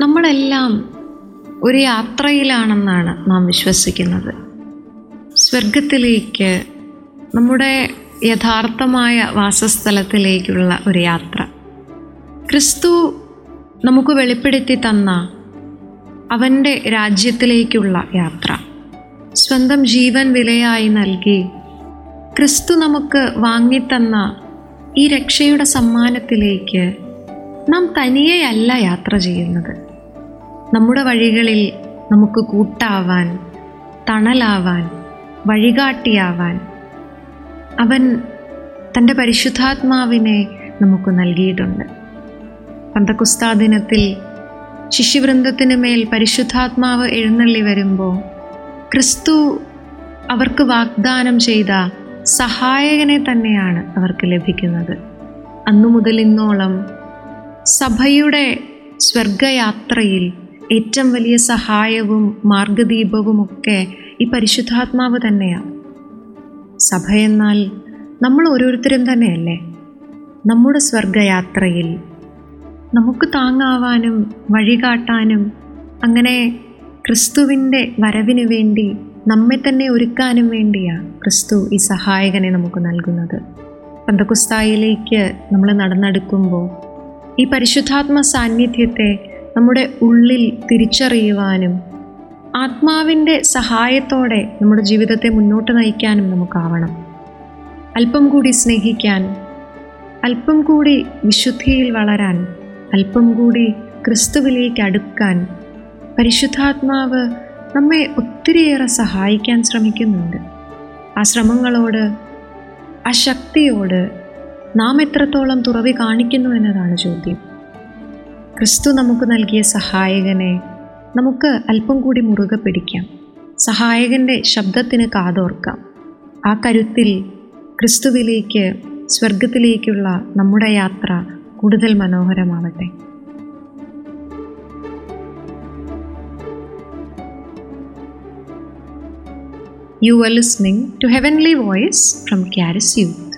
നമ്മളെല്ലാം ഒരു യാത്രയിലാണെന്നാണ് നാം വിശ്വസിക്കുന്നത്. സ്വർഗത്തിലേക്ക് നമ്മുടെ യഥാർത്ഥമായ വാസസ്ഥലത്തിലേക്കുള്ള ഒരു യാത്ര. ക്രിസ്തു നമുക്ക് വെളിപ്പെടുത്തി തന്ന അവന്റെ രാജ്യത്തിലേക്കുള്ള യാത്ര. സ്വന്തം ജീവൻ വിലയായി നൽകി ക്രിസ്തു നമുക്ക് വാങ്ങിത്തന്ന ഈ രക്ഷയുടെ സമ്മാനത്തിലേക്ക് നാം തനിയെയല്ല യാത്ര ചെയ്യുന്നത്. നമ്മുടെ വഴികളിൽ നമുക്ക് കൂട്ടാവാൻ തണലാവാൻ വഴികാട്ടിയാവാൻ അവൻ തന്റെ പരിശുദ്ധാത്മാവിനെ നമുക്ക് നൽകിയിട്ടുണ്ട്. പന്തക്കുസ്താ ദിനത്തിൽ ശിശുവൃന്ദത്തിന് മേൽ പരിശുദ്ധാത്മാവ് എഴുന്നള്ളി വരുമ്പോൾ ക്രിസ്തു അവർക്ക് വാഗ്ദാനം ചെയ്ത സഹായകനെ തന്നെയാണ് അവർക്ക് ലഭിക്കുന്നത്. അന്നു മുതൽ ഇന്നോളം സഭയുടെ സ്വർഗയാത്രയിൽ ഏറ്റവും വലിയ സഹായവും മാർഗദീപവുമൊക്കെ ഈ പരിശുദ്ധാത്മാവ് തന്നെയാണ്. സഭ എന്നാൽ നമ്മൾ ഓരോരുത്തരും തന്നെയല്ലേ? നമ്മുടെ സ്വർഗയാത്രയിൽ നമുക്ക് താങ്ങാവാനും വഴികാട്ടാനും അങ്ങനെ ക്രിസ്തുവിന്റെ വരവിന് വേണ്ടി നമ്മെ തന്നെ ഒരുക്കാനും വേണ്ടിയാണ് ക്രിസ്തു ഈ സഹായകനെ നമുക്ക് നൽകുന്നത്. പന്തകുസ്തായിലേക്ക് നമ്മൾ നടന്നെടുക്കുമ്പോൾ ഈ പരിശുദ്ധാത്മ സാന്നിധ്യത്തെ നമ്മുടെ ഉള്ളിൽ തിരിച്ചറിയുവാനും ആത്മാവിന്റെ സഹായത്തോടെ നമ്മുടെ ജീവിതത്തെ മുന്നോട്ട് നയിക്കാനും നമുക്കാവണം. അല്പം കൂടി സ്നേഹിക്കാൻ അല്പം കൂടി വിശുദ്ധിയിൽ വളരാൻ അല്പം കൂടി ക്രിസ്തുവിലേക്ക് അടുക്കാൻ പരിശുദ്ധാത്മാവ് നമ്മെ ഒത്തിരിയേറെ സഹായിക്കാൻ ശ്രമിക്കുന്നുണ്ട്. ആ ശ്രമങ്ങളോട് ആ ശക്തിയോട് നാം എത്രത്തോളം തുറവി കാണിക്കുന്നു എന്നതാണ് ചോദ്യം. ക്രിസ്തു നമുക്ക് നൽകിയ സഹായകനെ നമുക്ക് അല്പം കൂടി മുറുകെ പിടിക്കാം. സഹായകന്റെ ശബ്ദത്തിന് കാതോർക്കാം. ആ കരുത്തിൽ ക്രിസ്തുവിലേക്ക് സ്വർഗത്തിലേക്കുള്ള നമ്മുടെ യാത്ര കൂടുതൽ മനോഹരമാവട്ടെ. You are listening to heavenly voice from ക്യാരസ് U.